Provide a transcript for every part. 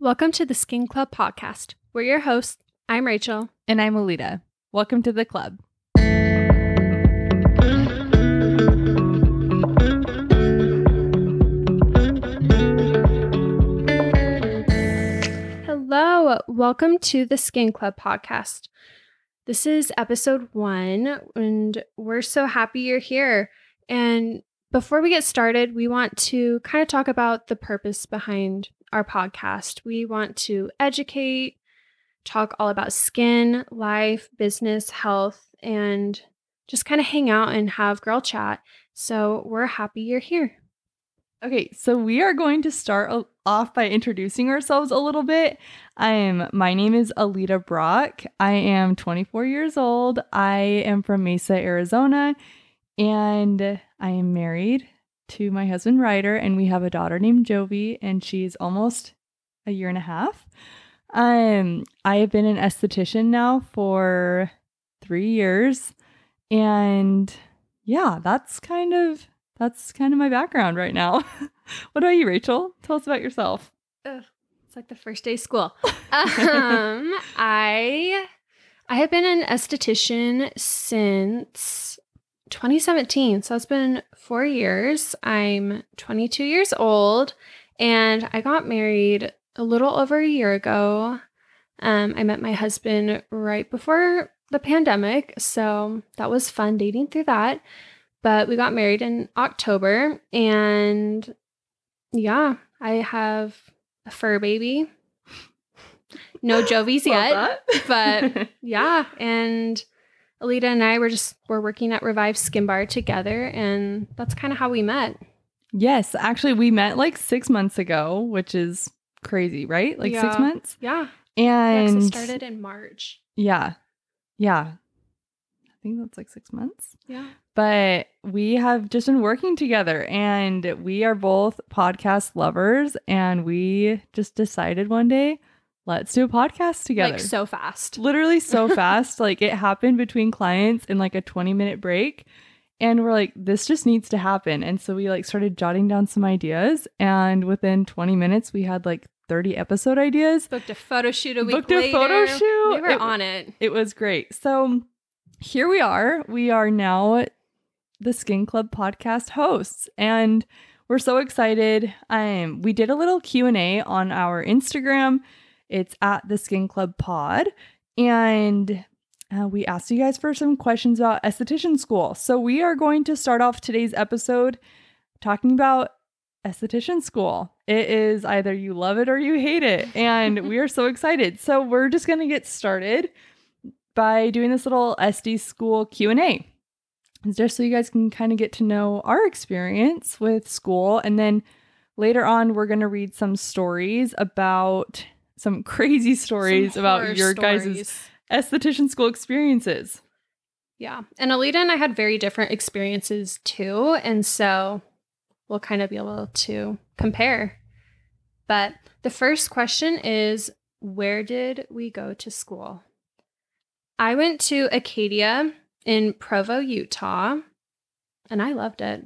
Welcome to the Skin Club podcast. We're your hosts. I'm Rachel. And I'm Alida. Welcome to the club. Hello. Welcome to the Skin Club podcast. This is episode one, and we're so happy you're here. And before we get started, we want to kind of talk about the purpose behind our podcast. We want to educate, talk all about skin, life, business, health, and just kind of hang out and have girl chat. So we're happy you're here. Okay, so we are going to start off by introducing ourselves a little bit. I am my name is Alida Brock. I am 24 years old. I am from Mesa, Arizona, and I am married to my husband Ryder, and we have a daughter named Jovi, and she's almost a year and a half. Um, I have been an esthetician now for three years, and yeah, that's kind of that's kind of my background right now. what about you, Rachel? Tell us about yourself. Ugh, it's like the first day of school. um, I I have been an esthetician since 2017. So it's been four years. I'm 22 years old and I got married a little over a year ago. Um, I met my husband right before the pandemic. So that was fun dating through that. But we got married in October and yeah, I have a fur baby. No Jovies yet, but yeah, and Alida and I were just we're working at Revive Skin Bar together, and that's kind of how we met. yes, actually, we met like six months ago, which is crazy, right? Like six months. Yeah, yeah And it started in March. yeah, yeah. I think that's like six months. Yeah, But we have just been working together and we are both podcast lovers. And we just decided one day, let's do a podcast together. like so fast. Literally so fast. Like it happened between clients in like a 20 minute break. And we're like, this just needs to happen. And so we like started jotting down some ideas. And within 20 minutes, we had like 30 episode ideas. Booked a photo shoot a week Booked a photo shoot. We were It- on it. It was great. So here we are. We are now the Skin Club podcast hosts and we're so excited. Um we did a little Q&A on our Instagram. It's at the Skin Club Pod and uh, we asked you guys for some questions about esthetician school. So we are going to start off today's episode talking about esthetician school. It is either you love it or you hate it and we are so excited. So we're just going to get started by doing this little SD school Q&A. It's just so you guys can kind of get to know our experience with school and then later on we're going to read some stories about some crazy stories Some about your guys' esthetician school experiences. Yeah. And Alida and I had very different experiences too. And so we'll kind of be able to compare. But the first question is Where did we go to school? I went to Acadia in Provo, Utah, and I loved it.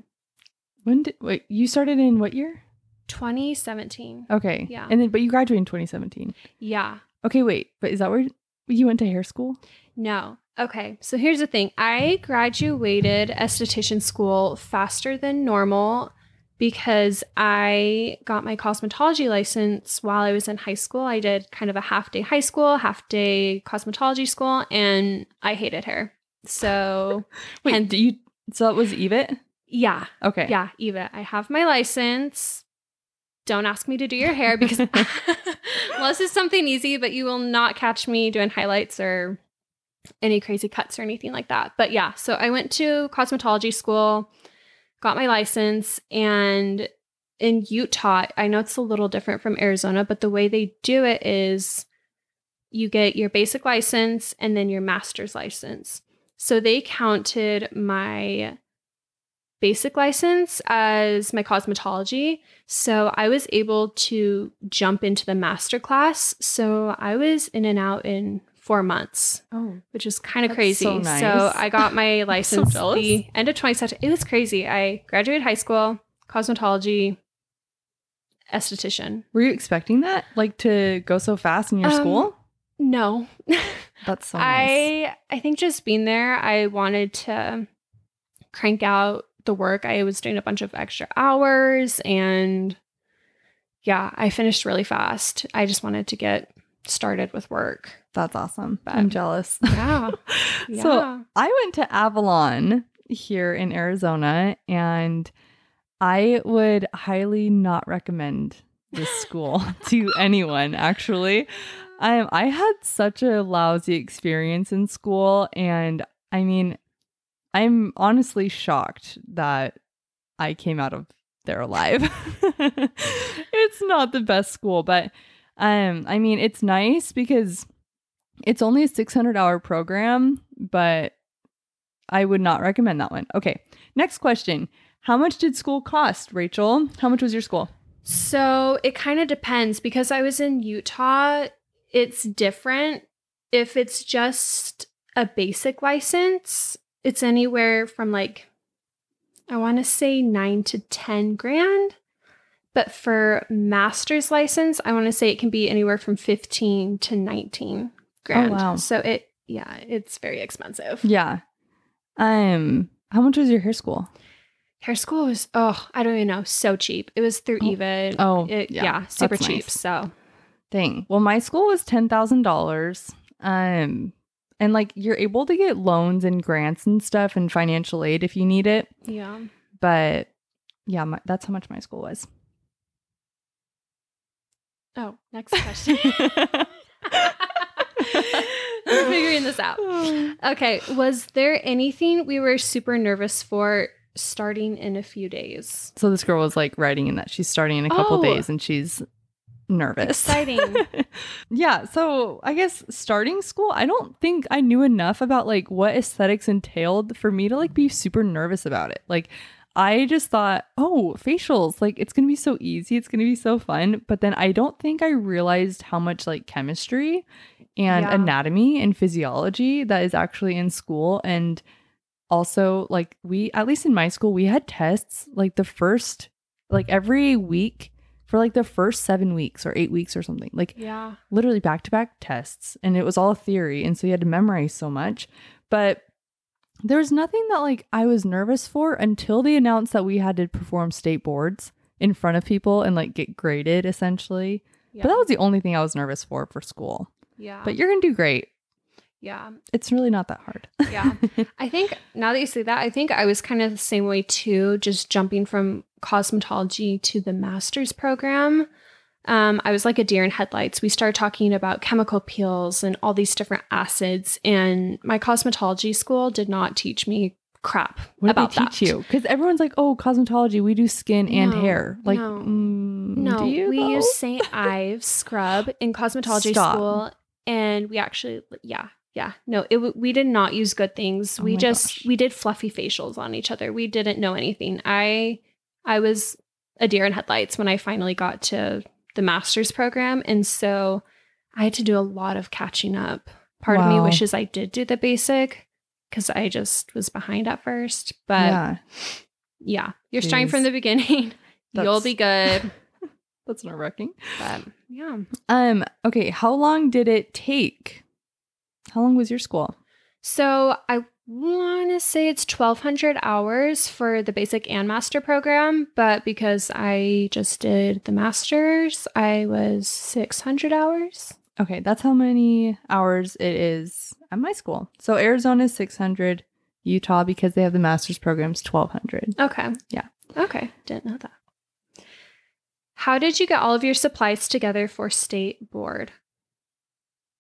When did wait, you started in what year? 2017. Okay. Yeah. And then but you graduated in 2017. Yeah. Okay, wait. But is that where you went to hair school? No. Okay. So here's the thing I graduated esthetician school faster than normal because I got my cosmetology license while I was in high school. I did kind of a half day high school, half day cosmetology school, and I hated hair. So, Wait, And- do you so that was EVIT? yeah. Okay. Yeah, Eva, I have my license. Don't ask me to do your hair because unless it's something easy, but you will not catch me doing highlights or any crazy cuts or anything like that. But yeah, so I went to cosmetology school, got my license, and in Utah, I know it's a little different from Arizona, but the way they do it is you get your basic license and then your master's license. So they counted my basic license as my cosmetology. So I was able to jump into the master class. So I was in and out in four months, Oh. which is kind of crazy. so nice. So I got my license jealous. the end of 2017. It was crazy. I graduated high school, cosmetology, esthetician. Were you expecting that? Like to go so fast in your Um, school? No. That's so nice. I I think just being there, I wanted to crank out the work. I was doing a bunch of extra hours and yeah, I finished really fast. I just wanted to get started with work. That's awesome. But- I'm jealous. Yeah. yeah. So I went to Avalon here in Arizona and I would highly not recommend this school to anyone actually. Um, I had such a lousy experience in school and I mean I'm honestly shocked that I came out of there alive. it's not the best school, but um I mean it's nice because it's only a 600 hour program, but I would not recommend that one. Okay. Next question. How much did school cost, Rachel? How much was your school? So it kind of depends because I was in Utah, it's different. If it's just a basic license, it's anywhere from like, I want to say nine to 10 grand. But for master's license, I want to say it can be anywhere from 15 to 19 grand. Oh, wow. So it, yeah, it's very expensive. Yeah. Um, how much was your hair school? Hair school was, oh, I don't even know, so cheap. It was through Oh. Even. Oh, It, yeah, yeah, super cheap. nice. So thing. Well, my school was ten thousand dollars. Um, and like you're able to get loans and grants and stuff and financial aid if you need it. yeah. But yeah, my, that's how much my school was. Oh, next question. We're figuring this out. Okay, was there anything we were super nervous for starting in a few days? So this girl was like writing in that she's starting in a couple Oh. days and she's nervous. Exciting. yeah, so I guess starting school, I don't think I knew enough about like what aesthetics entailed for me to like be super nervous about it. Like I just thought, "Oh, facials, like it's going to be so easy, it's going to be so fun." But then I don't think I realized how much like chemistry and Yeah. anatomy and physiology that is actually in school and also like we at least in my school we had tests like the first like every week for like the first 7 weeks or 8 weeks or something like yeah. literally back to back tests and it was all theory and so you had to memorize so much but there was nothing that like I was nervous for until they announced that we had to perform state boards in front of people and like get graded essentially Yeah. but that was the only thing I was nervous for for school yeah. but you're gonna do great yeah. it's really not that hard Yeah. I think now that you say that, I think I was kind of the same way too, just jumping from cosmetology to the master's program. Um, I was like a deer in headlights. We started talking about chemical peels and all these different acids, and my cosmetology school did not teach me crap what did about they teach that. you because everyone's like oh cosmetology we do skin and No, hair like no. mm, No, we though? use St. Ives scrub in cosmetology Stop. school, and we actually, yeah, yeah, no, it we did not use good things. Oh we just gosh. we did fluffy facials on each other. We didn't know anything. I I was a deer in headlights when I finally got to the master's program, and so I had to do a lot of catching up. Part of me wishes I did do the basic because I just was behind at first, but yeah, yeah you're starting from the beginning. You'll be good. that's nerve wracking But yeah. Um, okay, how long did it take? How long was your school? So I want to say it's 1200 hours for the basic and master program, but because I just did the masters, I was 600 hours. Okay, that's how many hours it is at my school. So Arizona is 600, Utah because they have the master's programs 1200. Okay. Yeah. Okay. Didn't know that. How did you get all of your supplies together for state board?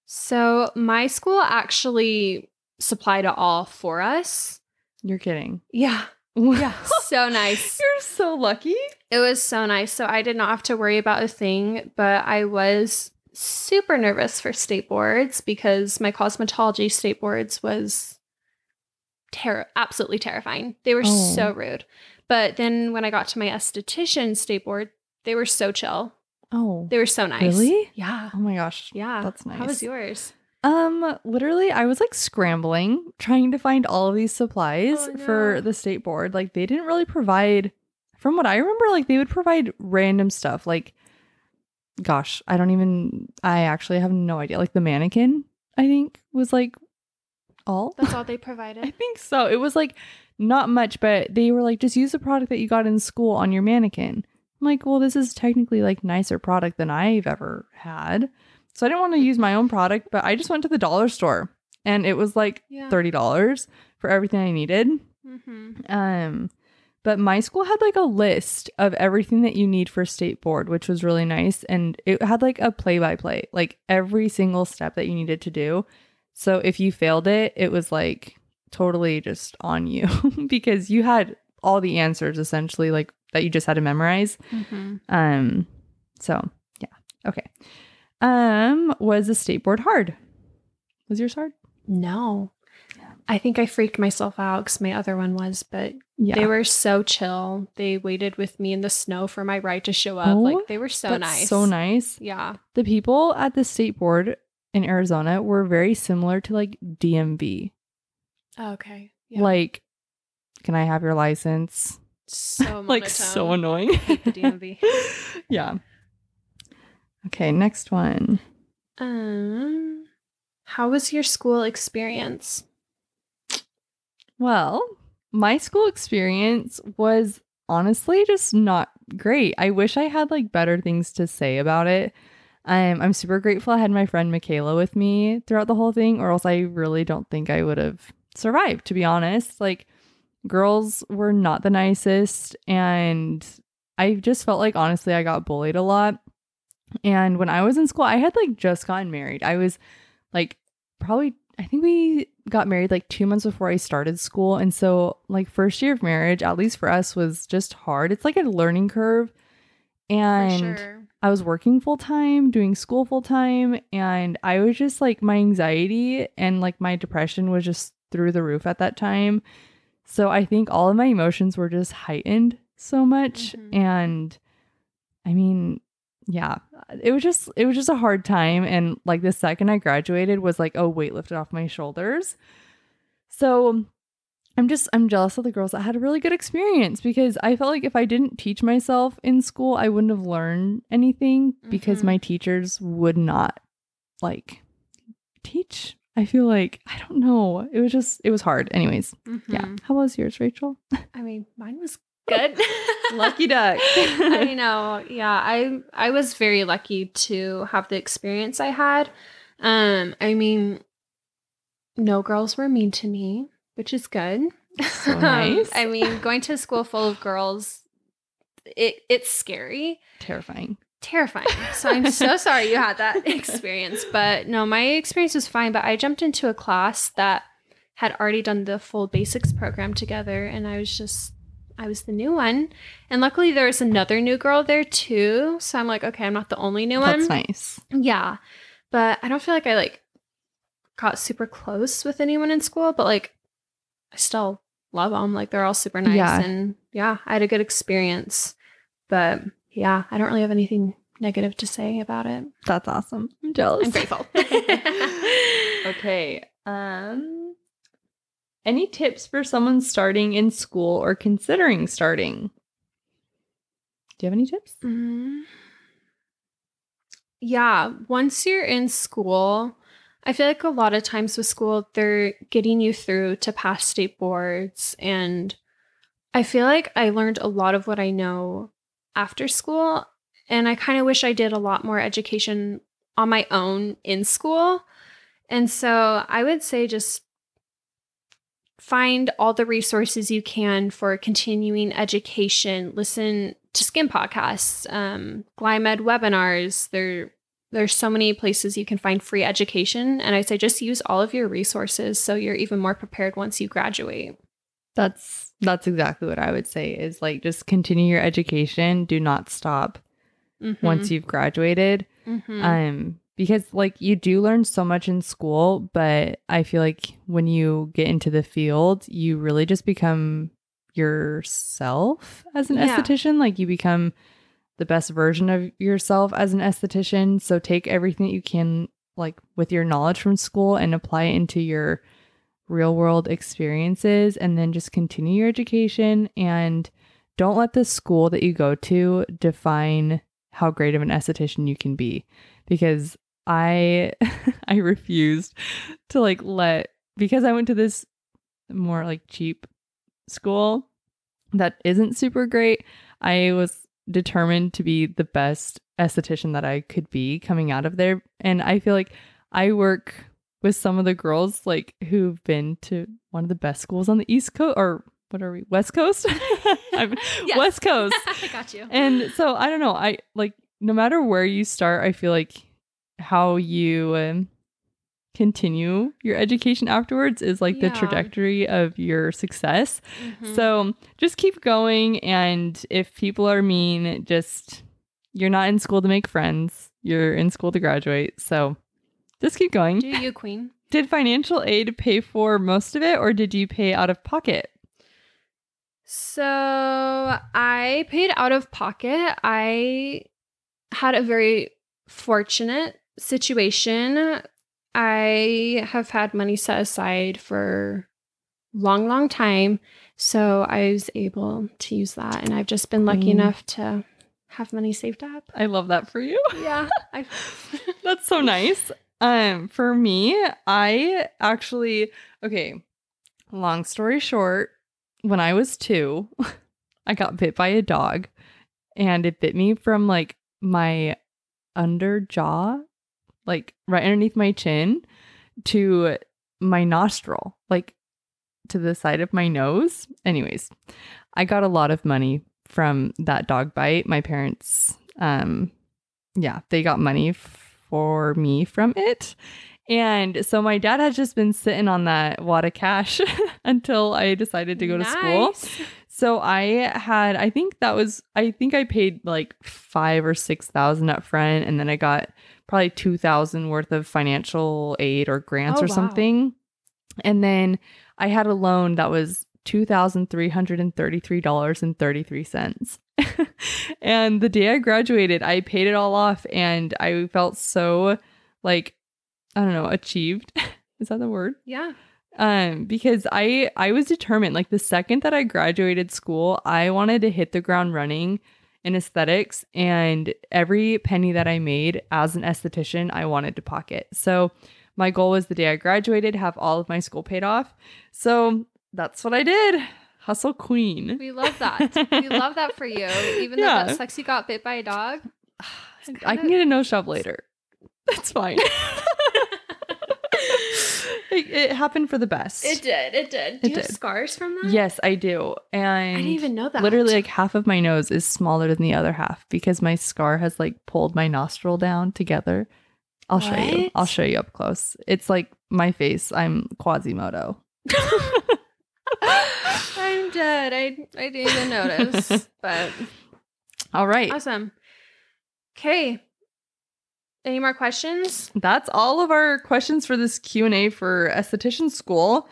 So my school actually supplied it all for us. You're kidding. Yeah. Yeah. so nice. You're so lucky. It was so nice. So I did not have to worry about a thing, but I was super nervous for state boards because my cosmetology state boards was terror absolutely terrifying. They were Oh. so rude. But then when I got to my esthetician state board, they were so chill. Oh. They were so nice. Really? Yeah. Oh my gosh. Yeah. That's nice. How was yours? Um, literally, I was like scrambling trying to find all of these supplies Oh, for the state board. Like, they didn't really provide, from what I remember, like they would provide random stuff. Like, gosh, I don't even I actually have no idea. Like the mannequin, I think was like all. That's all they provided. I think so. It was like not much, but they were like, just use the product that you got in school on your mannequin. I'm like, well, this is technically like nicer product than I've ever had. So I didn't want to use my own product, but I just went to the dollar store and it was like Yeah. $30 for everything I needed. hmm Um, but my school had like a list of everything that you need for state board, which was really nice. And it had like a play by play, like every single step that you needed to do. So if you failed it, it was like totally just on you because you had all the answers essentially, like that you just had to memorize. hmm Um, so yeah, okay. Um, was the state board hard? Was yours hard? No. I think I freaked myself out because my other one was, but Yeah, they were so chill. They waited with me in the snow for my ride to show up. Oh, like they were so nice. So nice. Yeah. the people at the state board in Arizona were very similar to like DMV. Okay. Yeah. Like, can I have your license? So like so annoying. the DMV. yeah. Okay, next one. Um, how was your school experience? Well, my school experience was honestly just not great. I wish I had like better things to say about it. Um, I'm super grateful I had my friend Michaela with me throughout the whole thing, or else I really don't think I would have survived, to be honest. Like, girls were not the nicest, and I just felt like honestly I got bullied a lot. And when I was in school, I had like just gotten married. I was like probably I think we got married like 2 months before I started school and so like first year of marriage at least for us was just hard. It's like a learning curve. And sure. I was working full time, doing school full time, and I was just like my anxiety and like my depression was just through the roof at that time. So I think all of my emotions were just heightened so much Mhm. and I mean, yeah, it was just it was just a hard time and like the second I graduated was like oh, weight lifted off my shoulders. So I'm just I'm jealous of the girls that had a really good experience because I felt like if I didn't teach myself in school, I wouldn't have learned anything because Mhm. my teachers would not like teach. I feel like I don't know. It was just it was hard. Anyways, yeah. Mhm. How was yours, Rachel? I mean, mine was good. Lucky duck. I know. Yeah, I I was very lucky to have the experience I had. Um, I mean, no girls were mean to me, which is good. So nice. I mean, going to a school full of girls, it it's scary, Terrifying. Terrifying. So I'm so sorry you had that experience, but no, my experience was fine. But I jumped into a class that had already done the full basics program together, and I was just I was the new one. And luckily there was another new girl there too. So I'm like, okay, I'm not the only new That's one. That's nice. Yeah. But I don't feel like I like got super close with anyone in school, but like I still love them. Like they're all super nice Yeah. and yeah, I had a good experience. But yeah, I don't really have anything negative to say about it. That's awesome. I'm jealous. I'm grateful. okay. Um any tips for someone starting in school or considering starting? Do you have any tips? Mhm. Yeah, once you're in school, I feel like a lot of times with school, they're getting you through to pass state boards. And I feel like I learned a lot of what I know after school. And I kind of wish I did a lot more education on my own in school. And so I would say just find all the resources you can for continuing education. Listen to skin podcasts, um, GlyMed webinars. There, there's so many places you can find free education, and I say just use all of your resources so you're even more prepared once you graduate. That's that's exactly what I would say is like just continue your education, do not stop Mhm. once you've graduated. Mhm. Um because like you do learn so much in school, but I feel like when you get into the field, you really just become yourself as an Yeah. esthetician. Like you become the best version of yourself as an esthetician. So take everything that you can like with your knowledge from school and apply it into your real world experiences and then just continue your education and don't let the school that you go to define how great of an esthetician you can be because I I refused to like let because I went to this more like cheap school that isn't super great. I was determined to be the best esthetician that I could be coming out of there and I feel like I work with some of the girls like who've been to one of the best schools on the East Coast or what are we West Coast? I'm Yes. West Coast. I got you. And so I don't know. I like no matter where you start, I feel like how you um, continue your education afterwards is like the trajectory of your success. Mhm. So just keep going. And if people are mean, just you're not in school to make friends. You're in school to graduate. So just keep going. do you, Queen? Did financial aid pay for most of it, or did you pay out of pocket? So I paid out of pocket. I had a very fortunate situation. I have had money set aside for long, long time. So I was able to use that. And I've just been lucky Queen. enough to have money saved up. I love that for you. Yeah. That's so nice. Um, for me, I actually okay. Long story short, when I was two, I got bit by a dog, and it bit me from like my under jaw, like right underneath my chin, to my nostril, like to the side of my nose. Anyways, I got a lot of money from that dog bite. My parents, um, yeah, they got money for me from it. And so my dad had just been sitting on that wad of cash until I decided to go to school. So I had, I think that was, I think I paid like five or six thousand up front, and then I got probably two thousand worth of financial aid or grants Oh, or wow. something. And then I had a loan that was two thousand three hundred and thirty-three dollars and thirty-three cents. and the day I graduated, I paid it all off, and I felt so like I don't know, achieved. Is that the word? Yeah. um because i i was determined like the second that i graduated school i wanted to hit the ground running in aesthetics and every penny that i made as an esthetician i wanted to pocket so my goal was the day i graduated have all of my school paid off so that's what i did hustle queen We love that. we love that for you. Even though Yeah. that sucks you got bit by a dog. i can get a no shove later that's fine it, it happened for the best It did. It did. It Do you have scars from that? yes i do and I didn't even know that. Literally, like half of my nose is smaller than the other half because my scar has like pulled my nostril down together. I'll show you. I'll show you up close. It's like my face. I'm Quasimodo. Dead. I I didn't even notice. but All right. awesome. Okay. Any more questions? That's all of our questions for this Q&A for esthetician school.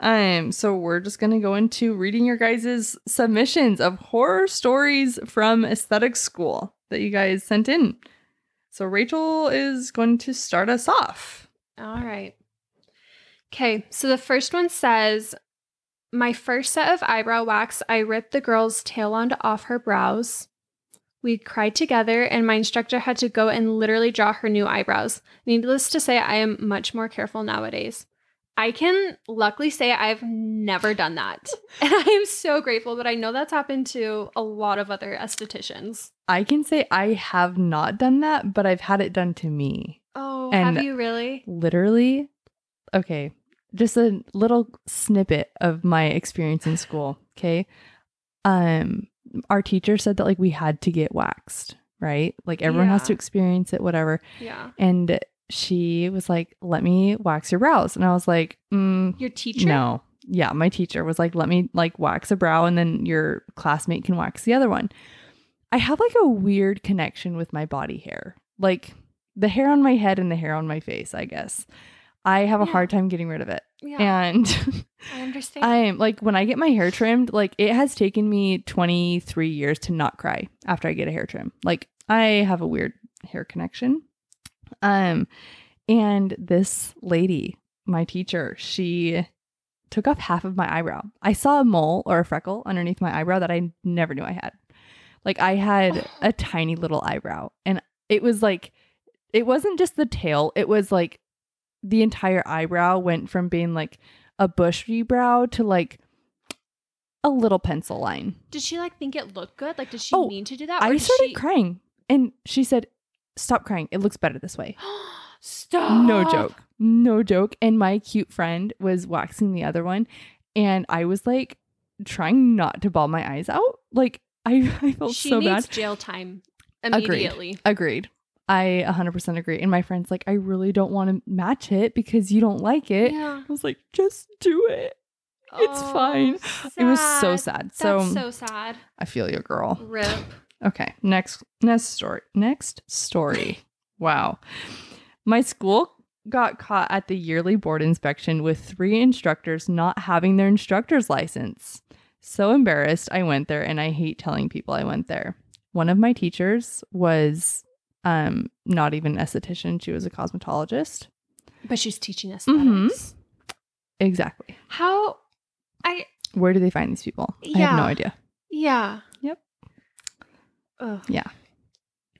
Um so we're just going to go into reading your guys' submissions of horror stories from aesthetic school that you guys sent in. So Rachel is going to start us off. All right. Okay, so the first one says My first set of eyebrow wax, I ripped the girl's tail end off her brows. We cried together, and my instructor had to go and literally draw her new eyebrows. Needless to say, I am much more careful nowadays. I can luckily say I've never done that. And I am so grateful, but I know that's happened to a lot of other estheticians. I can say I have not done that, but I've had it done to me. Oh, And- have you really? Literally, okay, just a little snippet of my experience in school. Okay. Um, our teacher said that like we had to get waxed, right? Like everyone has to experience it, whatever. Yeah. And she was like, let me wax your brows. And I was like, mm, Your teacher? no. Yeah, my teacher was like, let me like wax a brow and then your classmate can wax the other one. I have like a weird connection with my body hair. Like the hair on my head and the hair on my face, I guess. I have a Yeah. hard time getting rid of it. Yeah, And I understand. I'm like when I get my hair trimmed, like it has taken me 23 years to not cry after I get a hair trim. Like I have a weird hair connection. Um and this lady, my teacher, she took off half of my eyebrow. I saw a mole or a freckle underneath my eyebrow that I never knew I had. Like I had a tiny little eyebrow and it was like it wasn't just the tail, it was like the entire eyebrow went from being like a bushy brow to like a little pencil line. Did she like think it looked good? Like, did she Oh, mean to do that? I started she... crying and she said, Stop crying. It looks better this way. Stop. No joke. No joke. And my cute friend was waxing the other one. And I was like trying not to ball my eyes out. Like I, I felt so bad. She so needs bad. jail time Agreed. immediately. Agreed. I 100% agree. And my friend's like, I really don't want to match it because you don't like it. Yeah. I was like, just do it. It's Oh, fine. It was so sad. sad. So, so sad. I feel you, girl. Rip. Okay, next next story. Next story. wow. My school got caught at the yearly board inspection with three instructors not having their instructor's license. So embarrassed, I went there and I hate telling people I went there. One of my teachers was um not even an esthetician, she was a cosmetologist. But she's teaching us Mm-hmm. Exactly. How I Where do they find these people? I have no idea. yeah. Yep. Ugh. Yeah.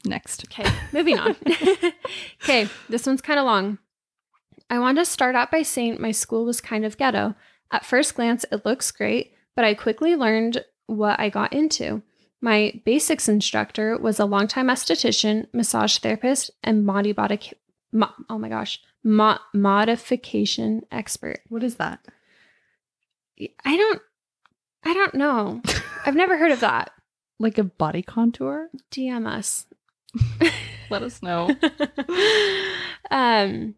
Next. Okay, moving on. okay, this one's kind of long. I want to start out by saying my school was kind of ghetto. At first glance, it looks great, but I quickly learned what I got into. My basics instructor was a longtime esthetician, massage therapist, and body body. Mo- oh my gosh, mo- modification expert. What is that? I don't, I don't know. I've never heard of that. Like a body contour? DM us. Let us know. um,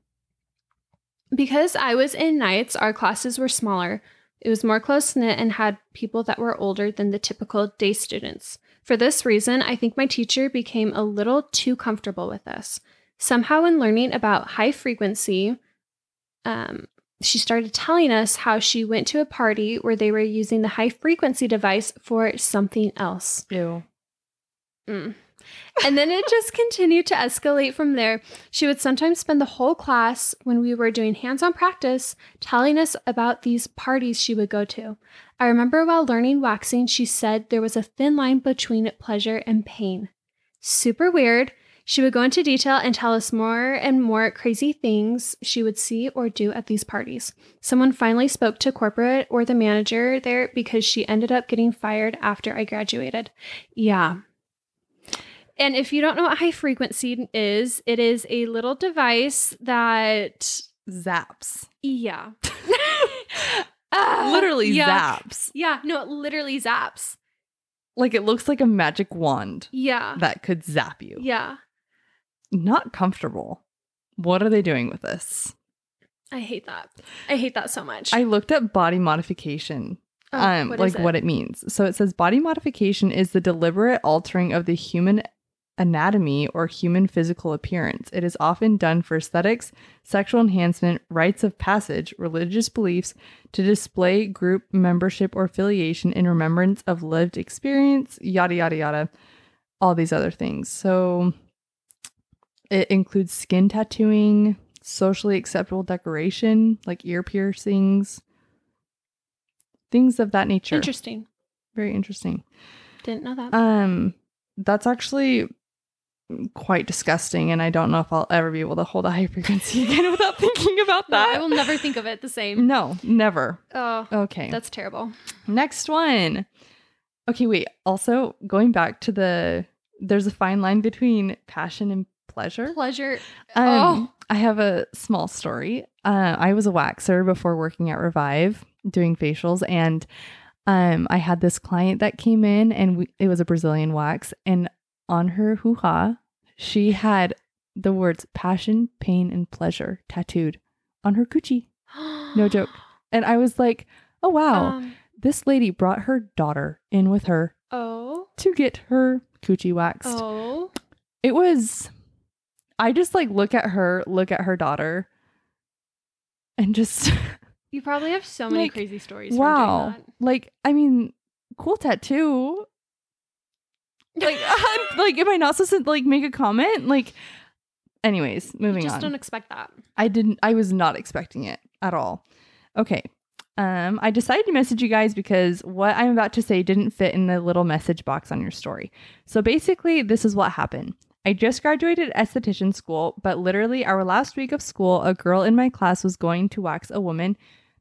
because I was in nights, our classes were smaller. It was more close knit and had people that were older than the typical day students. For this reason, I think my teacher became a little too comfortable with us. Somehow, in learning about high frequency, um, she started telling us how she went to a party where they were using the high frequency device for something else. Ew. Mm. And then it just continued to escalate from there. She would sometimes spend the whole class when we were doing hands on practice telling us about these parties she would go to. I remember while learning waxing, she said there was a thin line between pleasure and pain. Super weird. She would go into detail and tell us more and more crazy things she would see or do at these parties. Someone finally spoke to corporate or the manager there because she ended up getting fired after I graduated. Yeah, and if you don't know what high frequency is, it is a little device that, Zaps. yeah. Ah, Literally yeah. zaps. Yeah, no, it literally zaps. Like it looks like a magic wand Yeah. that could zap you. Yeah. Not comfortable. What are they doing with this? I hate that. I hate that so much. I looked up body modification. Oh, um what like it? what it means. So it says body modification is the deliberate altering of the human anatomy or human physical appearance. It is often done for aesthetics, sexual enhancement, rites of passage, religious beliefs, to display group membership or affiliation in remembrance of lived experience, yada, yada, yada, all these other things. So it includes skin tattooing, socially acceptable decoration, like ear piercings, things of that nature. Interesting. Very interesting. Didn't know that. Um, that's actually quite disgusting, and I don't know if I'll ever be able to hold a high frequency again without thinking about No, that. I will never think of it the same. No, never. Oh, Okay. that's terrible. Next one. Okay, wait. Also, going back to the there's a fine line between passion and pleasure. Pleasure. Um, Oh. I have a small story. Uh, I was a waxer before working at Revive doing facials, and um, I had this client that came in, and we, it was a Brazilian wax, and on her hoo ha, she had the words passion, pain, and pleasure tattooed on her coochie. No joke. And I was like, oh wow, Um, this lady brought her daughter in with her oh. to get her coochie waxed. Oh. It was I just like look at her, look at her daughter and just You probably have so many Like, crazy stories. wow. Like I mean, cool tattoo. Like like am I not supposed to like make a comment? Like anyways, moving just on. Just don't expect that. I didn't I was not expecting it at all. Okay. Um, I decided to message you guys because what I'm about to say didn't fit in the little message box on your story. So basically, this is what happened. I just graduated esthetician school, but literally our last week of school, a girl in my class was going to wax a woman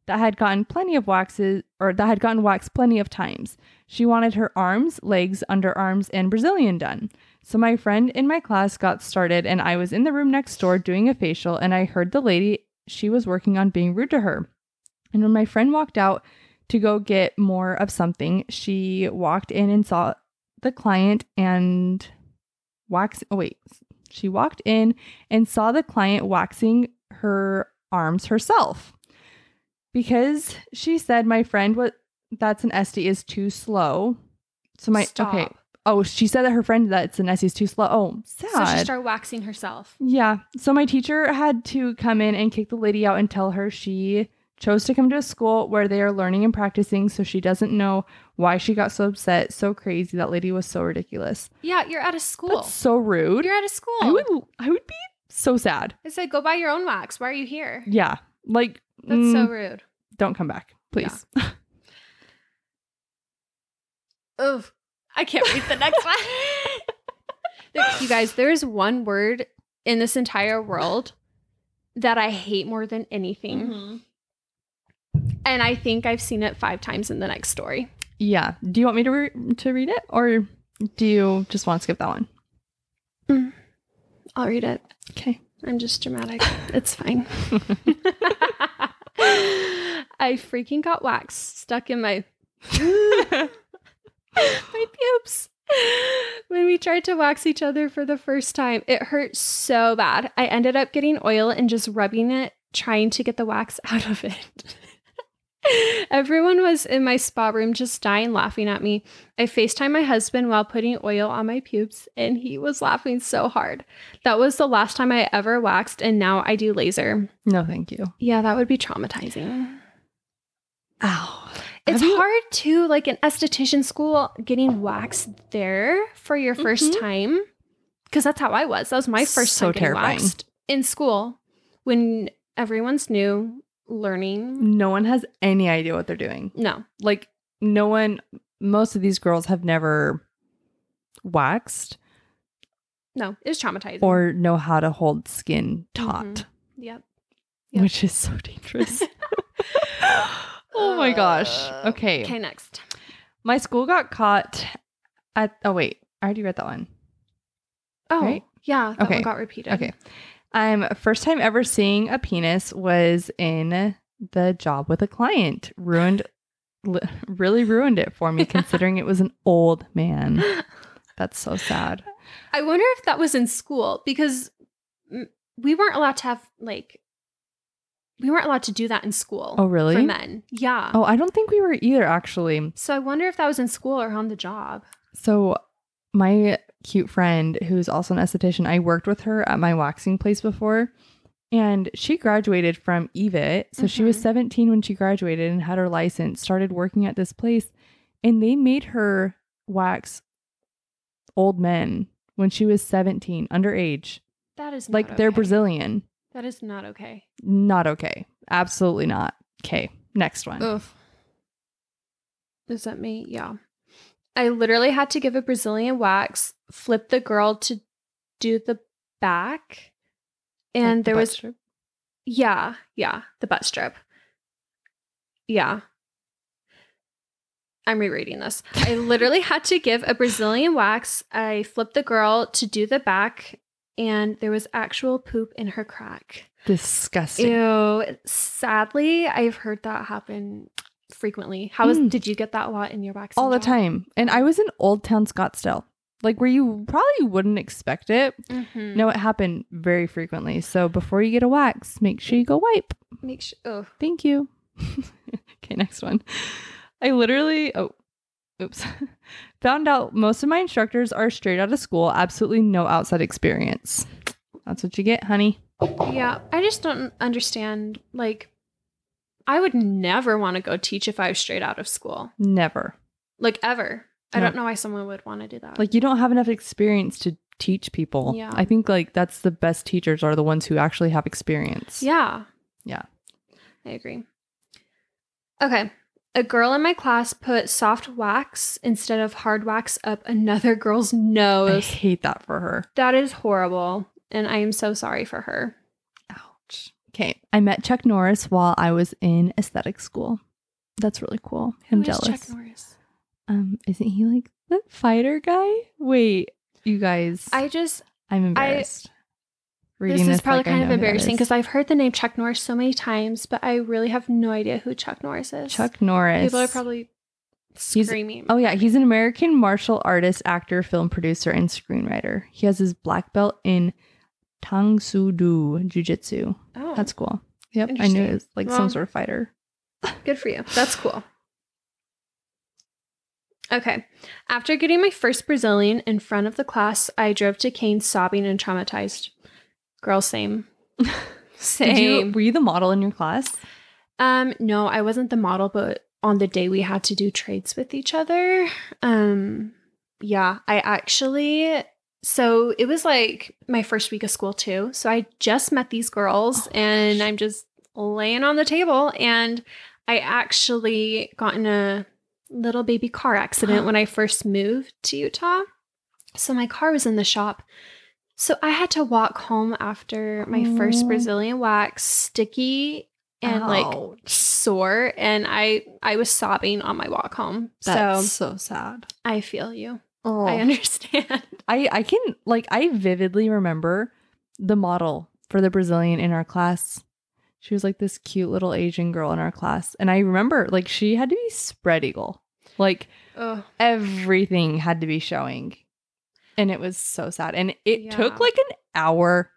that had gotten plenty of waxes or that had gotten waxed plenty of times. She wanted her arms, legs, underarms, and Brazilian done. So my friend in my class got started and I was in the room next door doing a facial and I heard the lady she was working on being rude to her. And when my friend walked out to go get more of something, she walked in and saw the client and wax oh wait, she walked in and saw the client waxing her arms herself. Because she said my friend what that's an SD is too slow. So my Stop. okay. Oh, she said that her friend that's an SD is too slow. Oh, sad. So she started waxing herself. Yeah. So my teacher had to come in and kick the lady out and tell her she chose to come to a school where they are learning and practicing, so she doesn't know why she got so upset, so crazy. That lady was so ridiculous. Yeah, you're at a school. That's so rude. You're at a school. I would I would be so sad. I said, go buy your own wax. Why are you here? Yeah. Like That's mm, so rude. don't come back, please. Ugh. I can't read the next one. There- you guys, there's one word in this entire world that I hate more than anything. Mm-hmm. And I think I've seen it five times in the next story. Yeah. Do you want me to re- to read it or do you just want to skip that one? I'll read it. Okay. I'm just dramatic. it's fine. I freaking got wax stuck in my my pubes. When we tried to wax each other for the first time, it hurt so bad. I ended up getting oil and just rubbing it, trying to get the wax out of it. Everyone was in my spa room just dying laughing at me. I FaceTime my husband while putting oil on my pubes, and he was laughing so hard. That was the last time I ever waxed, and now I do laser. no, thank you. Yeah, that would be traumatizing. Ow. It's you- hard too, like in esthetician school, getting waxed there for your 1st Mhm. time. Because that's how I was. That was my first So time getting terrifying. waxed in school when everyone's new, learning. No one has any idea what they're doing. No. like no one most of these girls have never waxed No, it's traumatizing. or know how to hold skin taut Mhm. Yep. Yep. which is so dangerous oh my gosh Uh, okay Okay, next. my school got caught at oh wait i already read that one Oh, Right? yeah. That Okay. one got repeated. okay um first time ever seeing a penis was in the job with a client ruined li- really ruined it for me considering it was an old man that's so sad I wonder if that was in school because we weren't allowed to have like we weren't allowed to do that in school. Oh, really? For men, yeah. Oh, I don't think we were either, actually. So I wonder if that was in school or on the job. So, my cute friend, who's also an esthetician, I worked with her at my waxing place before, and she graduated from EVIT. So, she was Mhm. 17 when she graduated and had her license, started working at this place, and they made her wax old men when she was 17, underage. That is not Like, they're. Brazilian. That is not okay. Not okay. Absolutely not. Okay, next one. Ugh. Is that me? Yeah. I literally had to give a Brazilian wax, flip the girl to do the back, Like and the there was strip. Yeah, yeah, the butt strip. Yeah. I'm rereading this. I literally had to give a Brazilian wax. I flipped the girl to do the back, and there was actual poop in her crack. disgusting. Ew. Sadly, I've heard that happen frequently. How was Mm. did you get that a lot in your waxing? all the time. And I was in Old Town Scottsdale, like where you probably wouldn't expect it. Mhm. No, it happened very frequently. So before you get a wax, make sure you go wipe. Make sure. Oh, Thank you. okay, next one. I literally, oh, oops, found out most of my instructors are straight out of school, absolutely no outside experience. That's what you get, honey. yeah. I just don't understand. Like, I would never want to go teach if I was straight out of school. Never. Like ever. I don't know why someone would want to do that. Like you don't have enough experience to teach people. Yeah. I think like that's the best teachers are the ones who actually have experience. yeah. Yeah. I agree. Okay. A girl in my class put soft wax instead of hard wax up another girl's nose. I hate that for her. That is horrible. And I am so sorry for her. Ouch. Okay. I met Chuck Norris while I was in aesthetic school. That's really cool. I'm Who is jealous. Chuck Norris? Um, isn't he like the fighter guy? Wait, you guys. I just, I'm embarrassed. this is probably like kind of know who that embarrassing because I've heard the name Chuck Norris so many times, but I really have no idea who Chuck Norris is. Chuck Norris. People are probably He's- screaming. Oh yeah, he's an American martial artist, actor, film producer, and screenwriter. He has his black belt in Tang Soo Do Jiu Jitsu. Oh, That's cool. Yep, I knew it was like Well- some sort of fighter. good for you. That's cool. Okay. After getting my first Brazilian in front of the class, I drove to Kane sobbing and traumatized. Girl, same. Same. You were you the model in your class? Um, no, I wasn't the model, but on the day we had to do trades with each other, um, yeah, I actually so it was like my first week of school too. So I just met these girls Oh, and gosh. I'm just laying on the table and I actually got in a little baby car accident when I first moved to Utah. So my car was in the shop. So I had to walk home after my first Oh. Brazilian wax, sticky and like sore and I I was sobbing on my walk home. That's so so sad. I feel you. Oh. I understand. I I can like I vividly remember the model for the Brazilian in our class. She was like this cute little Asian girl in our class, and I remember like she had to be spread eagle, like Oh, everything had to be showing, and it was so sad. And it Yeah. took like an hour.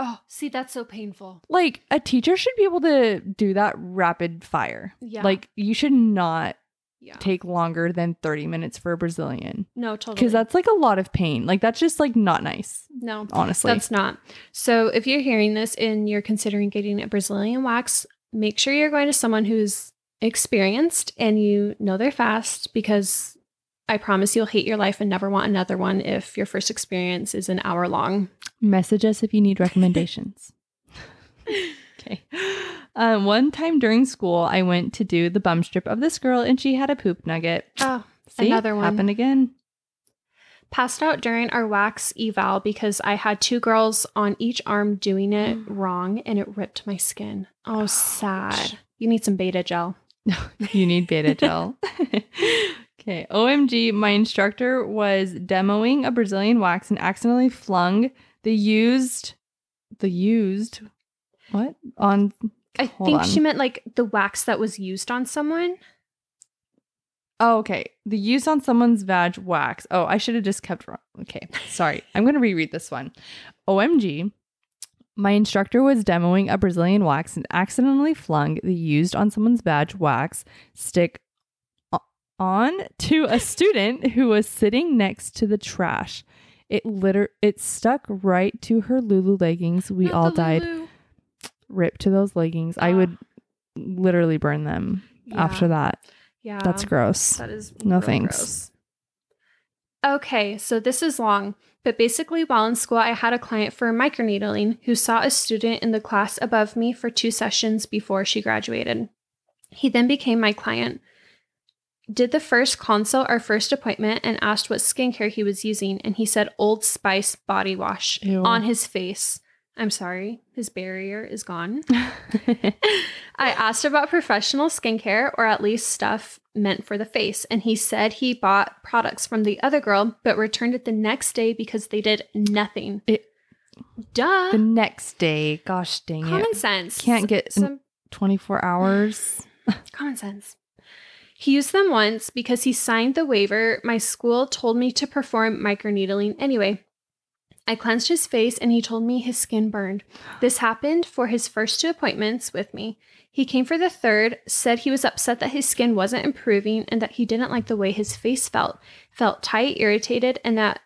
oh, see that's so painful. Like a teacher should be able to do that rapid fire. Yeah. Like you should not yeah. take longer than thirty minutes for a Brazilian no, totally. because that's like a lot of pain. Like that's just like not nice, no. honestly. That's not. So if you're hearing this and you're considering getting a Brazilian wax, make sure you're going to someone who's experienced and you know they're fast because I promise you'll hate your life and never want another one if your first experience is an hour long. Message us if you need recommendations. okay. Um, one time during school, I went to do the bum strip of this girl, and she had a poop nugget. Oh, See? Another one. happened again. passed out during our wax eval because I had two girls on each arm doing it wrong and it ripped my skin. Oh, sad. You need some beta gel. No, you need beta gel. okay. OMG, my instructor was demoing a Brazilian wax and accidentally flung the used, the used, what on? I Hold think on. she meant like the wax that was used on someone. Oh, okay. The use on someone's vag wax. Oh, I should have just kept wrong. Okay. Sorry. I'm going to reread this one. OMG. My instructor was demoing a Brazilian wax and accidentally flung the used on someone's badge wax stick on to a student who was sitting next to the trash. It liter it stuck right to her Lulu leggings. We Not all died. Lulu. Rip to those leggings. I Ah. would literally burn them after that. Yeah. That's gross. That is No thanks. gross. Okay, so this is long, but basically, while in school, I had a client for microneedling who saw a student in the class above me for two sessions before she graduated. He then became my client. Did the first consult, our first appointment, and asked what skincare he was using, and he said Old Spice body wash Ew. on his face. I'm sorry, his barrier is gone. I asked about professional skincare or at least stuff meant for the face, and he said he bought products from the other girl but returned it the next day because they did nothing. It- Duh. the next day, gosh dang common it. Common sense. Can't get some 24 hours. common sense. He used them once because he signed the waiver. My school told me to perform microneedling anyway. I cleansed his face and he told me his skin burned. This happened for his first two appointments with me. He came for the third, said he was upset that his skin wasn't improving and that he didn't like the way his face felt. Felt tight, irritated, and that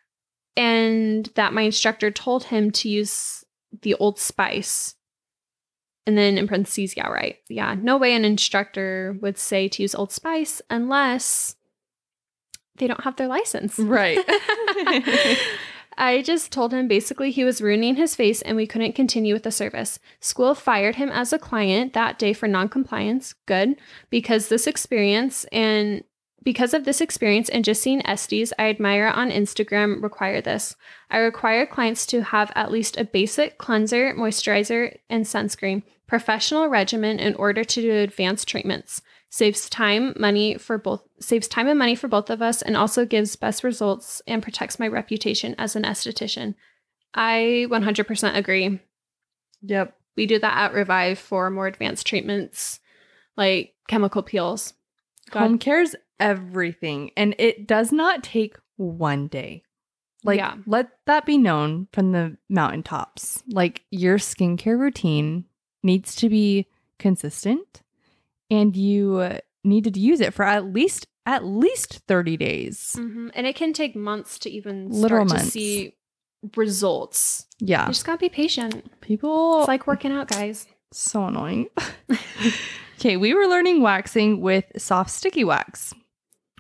and that my instructor told him to use the old spice. And then in parentheses, yeah, right. Yeah, no way an instructor would say to use Old Spice unless they don't have their license. Right. I just told him basically he was ruining his face and we couldn't continue with the service. School fired him as a client that day for noncompliance. Good, because this experience and because of this experience and just seeing Estes I admire on Instagram require this. I require clients to have at least a basic cleanser, moisturizer, and sunscreen, professional regimen in order to do advanced treatments. Saves time, money for both saves time and money for both of us and also gives best results and protects my reputation as an esthetician. I 100% agree. Yep. We do that at Revive for more advanced treatments like chemical peels. God. Home care's everything, and it does not take one day. Like, Yeah. let that be known from the mountaintops. Like, your skincare routine needs to be consistent, and you needed to use it for at least at least thirty days. Mhm. And it can take months to even Literal start to see results. Yeah, You just gotta be patient. people. It's like working out, guys. so annoying. okay, we were learning waxing with soft sticky wax.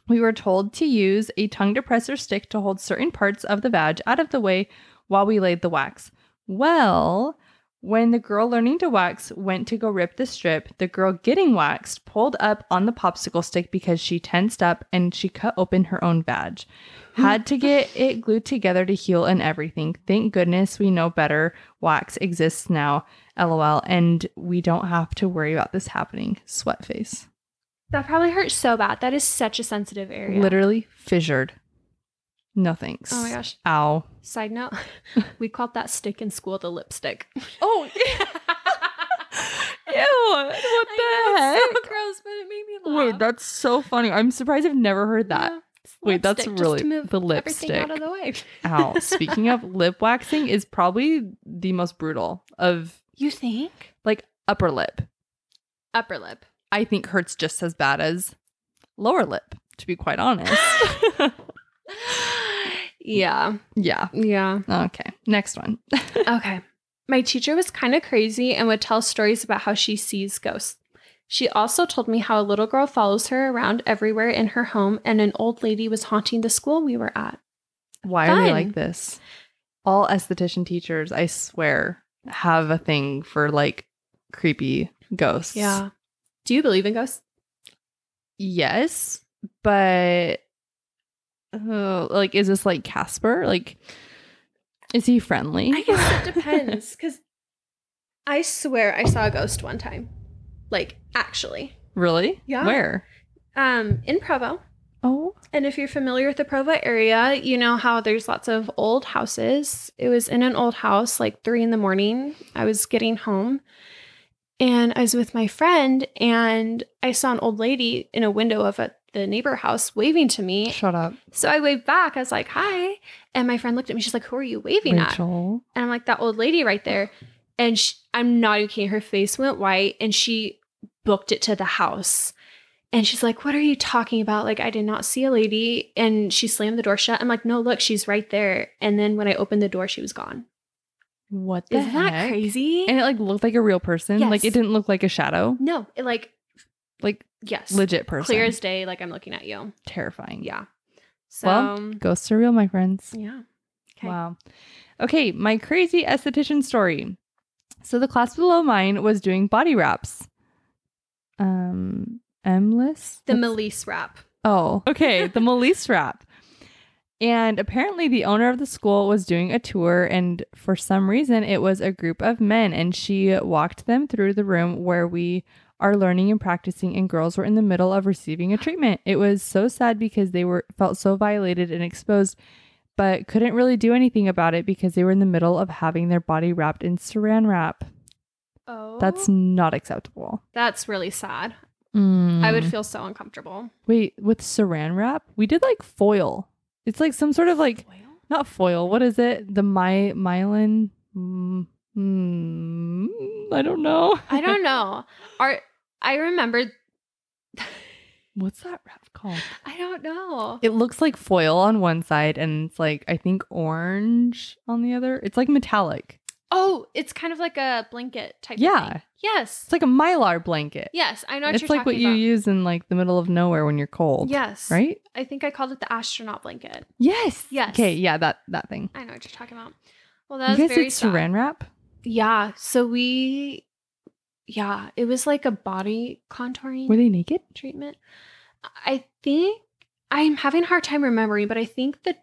We were told to use a tongue depressor stick to hold certain parts of the vag out of the way while we laid the wax. Well, when the girl learning to wax went to go rip the strip, the girl getting waxed pulled up on the popsicle stick because she tensed up and she cut open her own badge. Had to get it glued together to heal and everything. Thank goodness we know better. Wax exists now. LOL. And we don't have to worry about this happening. Sweat face. That probably hurts so bad. That is such a sensitive area. Literally fissured. No thanks. Oh my gosh. Ow. Side note, we called that stick in school the lipstick. Oh, Yeah. ew. What the heck? So gross, but it made me laugh. Wait, that's so funny. I'm surprised I've never heard that. Yeah, Wait, that's lipstick, really- the everything out of the way. Ow. Speaking of lip waxing is probably the most brutal of You think like upper lip. upper lip? I think hurts just as bad as lower lip, to be quite honest. Yeah, yeah. yeah. Okay. Next one. Okay. My teacher was kind of crazy and would tell stories about how she sees ghosts. She also told me how a little girl follows her around everywhere in her home and an old lady was haunting the school we were at. Why are we like this? All esthetician teachers, I swear, have a thing for like creepy ghosts. Yeah. Do you believe in ghosts? Yes, but uh, like, is this like Casper? Like, is he friendly? I guess it depends because I swear I saw a ghost one time. Like, actually. really? Yeah. Where? Um, in Provo. Oh, And if you're familiar with the Provo area, you know how there's lots of old houses. It was in an old house, like three in the morning. I was getting home and I was with my friend, and I saw an old lady in a window of a, the neighbor house waving to me. shut up, So I waved back. I was like, hi. And my friend looked at me. She's like, who are you waving at? And I'm like, that old lady right there. And sh I'm not even kidding. Her face went white and she booked it to the house. And she's like, What are you talking about? Like, I did not see a lady. And she slammed the door shut. I'm like, No, look, she's right there. And then when I opened the door, she was gone. What the Isn't that crazy? And it like looked like a real person. Like it didn't look like a shadow. no, it like, Like yes. legit person. Clear as day, like I'm looking at you. terrifying. Yeah. So, Well, Ghosts are real, my friends. yeah. Okay. Wow. Okay, my crazy esthetician story. So the class below mine was doing body wraps. Um, Emless? The M'lis wrap. Oh, okay, the M'lis wrap. And apparently, the owner of the school was doing a tour, and for some reason, it was a group of men, and she walked them through the room where we are learning and practicing, and girls were in the middle of receiving a treatment. It was so sad because they were felt so violated and exposed, but couldn't really do anything about it because they were in the middle of having their body wrapped in saran wrap. Oh. That's not acceptable. that's really sad. I would Mm. feel so uncomfortable. Wait, with saran wrap? We did like foil. It's like some sort of like not foil. What is it? The my myelin. Mm, mm, I don't know. I don't know. Are I remember What's that wrap called? I don't know. It looks like foil on one side, and it's like I think orange on the other. It's like metallic. Oh, it's kind of like a blanket type. of Yeah. thing. Yes. It's like a mylar blanket. yes, I know what it's like what you about. use in like the middle of nowhere when you're cold. Yes. Right? I think I called it the astronaut blanket. Yes. Yes. Okay, yeah, that that thing. I know what you're talking about. Well, that you was guys very did saran wrap? Yeah. So we, yeah, it was like a body contouring Were they naked? treatment. I think I'm having a hard time remembering, but I think the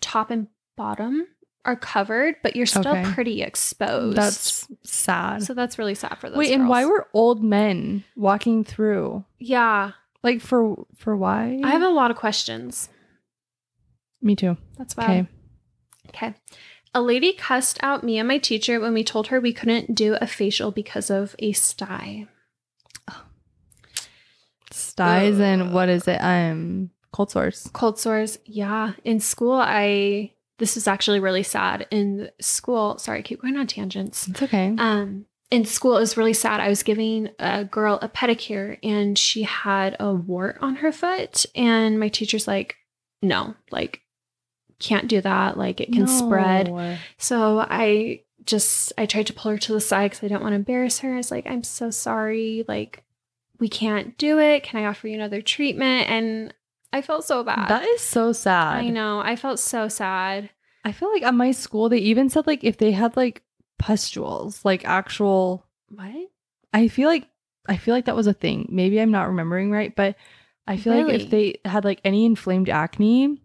top and bottom are covered, but you're still Okay. pretty exposed. That's sad. so that's really sad for those. Wait, and why were old men walking through? yeah? Like for for why? I have a lot of questions. Me too. That's why. Okay. Okay. A lady cussed out me and my teacher when we told her we couldn't do a facial because of a sty. Styes and what is it? Um cold sores. Cold sores. Yeah. In school, I, this is actually really sad. In school, sorry, I keep going on tangents. It's okay. Um, in school, it was really sad. I was giving a girl a pedicure and she had a wart on her foot. And my teacher's like, no, like, can't do that. Like, it can spread. So I just I tried to pull her to the side because I don't want to embarrass her. I was like, I'm so sorry. Like, we can't do it. Can I offer you another treatment? And I felt so bad. That is so sad. I know. I felt so sad. I feel like at my school they even said like if they had like pustules, like actual What? I feel like I feel like that was a thing. Maybe I'm not remembering right, but I feel like if they had like any inflamed acne,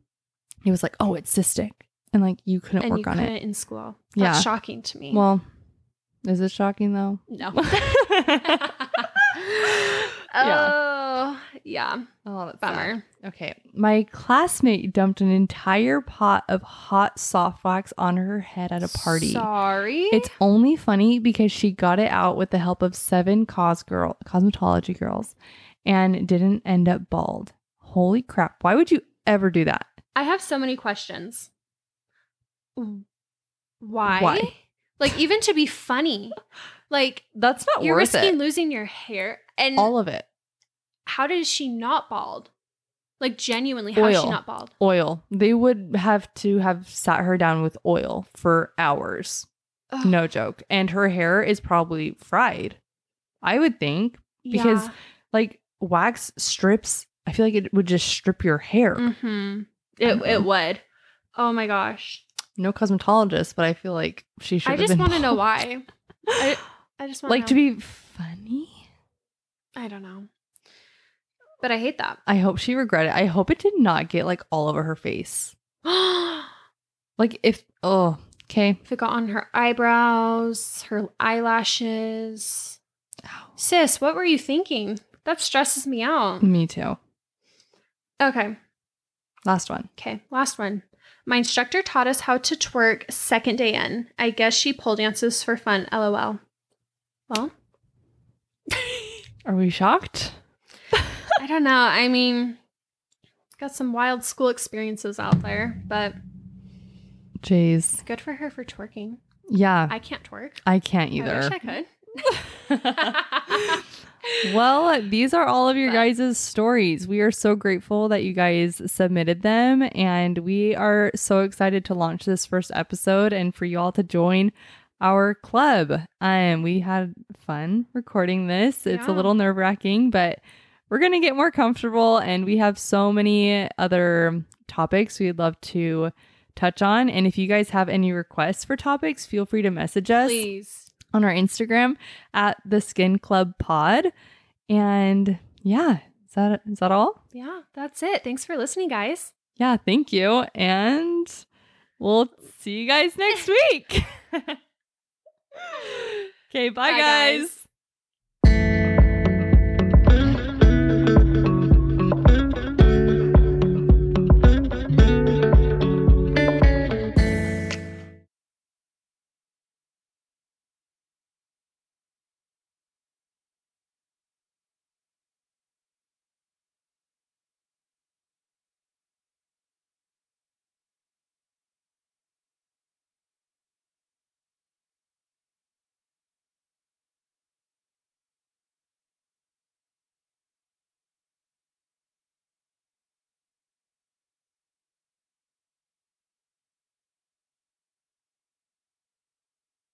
it was like, oh, it's cystic. And like you couldn't And you work on couldn't it. in school. Yeah. Shocking to me. Well, is it shocking though? no. Oh, yeah. Oh, that's. Bummer. Okay. My classmate dumped an entire pot of hot soft wax on her head at a party. Sorry. It's only funny because she got it out with the help of seven cos girl cosmetology girls and didn't end up bald. Holy crap. Why would you ever do that? I have so many questions. Why? Why? Like even to be funny. Like That's not you're risking it. losing your hair and All of it. how did she not bald? Like genuinely, how is she not bald? Oil. They would have to have sat her down with oil for hours. Ugh, No joke. And her hair is probably fried. I would think because yeah. like wax strips, I feel like it would just strip your hair. Mhm. It it would. Oh my gosh. No cosmetologist, but I feel like she should I just want to know why. I I just want like to be funny. I don't know. But I hate that. I hope she regretted. It. I hope it did not get like all over her face. Like if oh okay. If it got on her eyebrows, her eyelashes. Sis, what were you thinking? That stresses me out. Me too. Okay. Last one. Okay. Last one. My instructor taught us how to twerk second day in. I guess she pole dances for fun. LOL. Well, Are we shocked? I don't know. I mean, got some wild school experiences out there, but Jeez. good for her for twerking. Yeah. I can't twerk. I can't either. I wish. I could. well, these are all of your guys' stories. We are so grateful that you guys submitted them, and we are so excited to launch this first episode and for you all to join our club. Um, we had fun recording this. It's a little nerve wracking, but we're gonna get more comfortable, and we have so many other topics we'd love to touch on. And if you guys have any requests for topics, feel free to message us Please. On our Instagram at the Skin Club Pod. And yeah, is that is that all? Yeah, that's it. Thanks for listening, guys. Yeah, thank you. And we'll see you guys next week. okay, bye, Bye, guys. guys.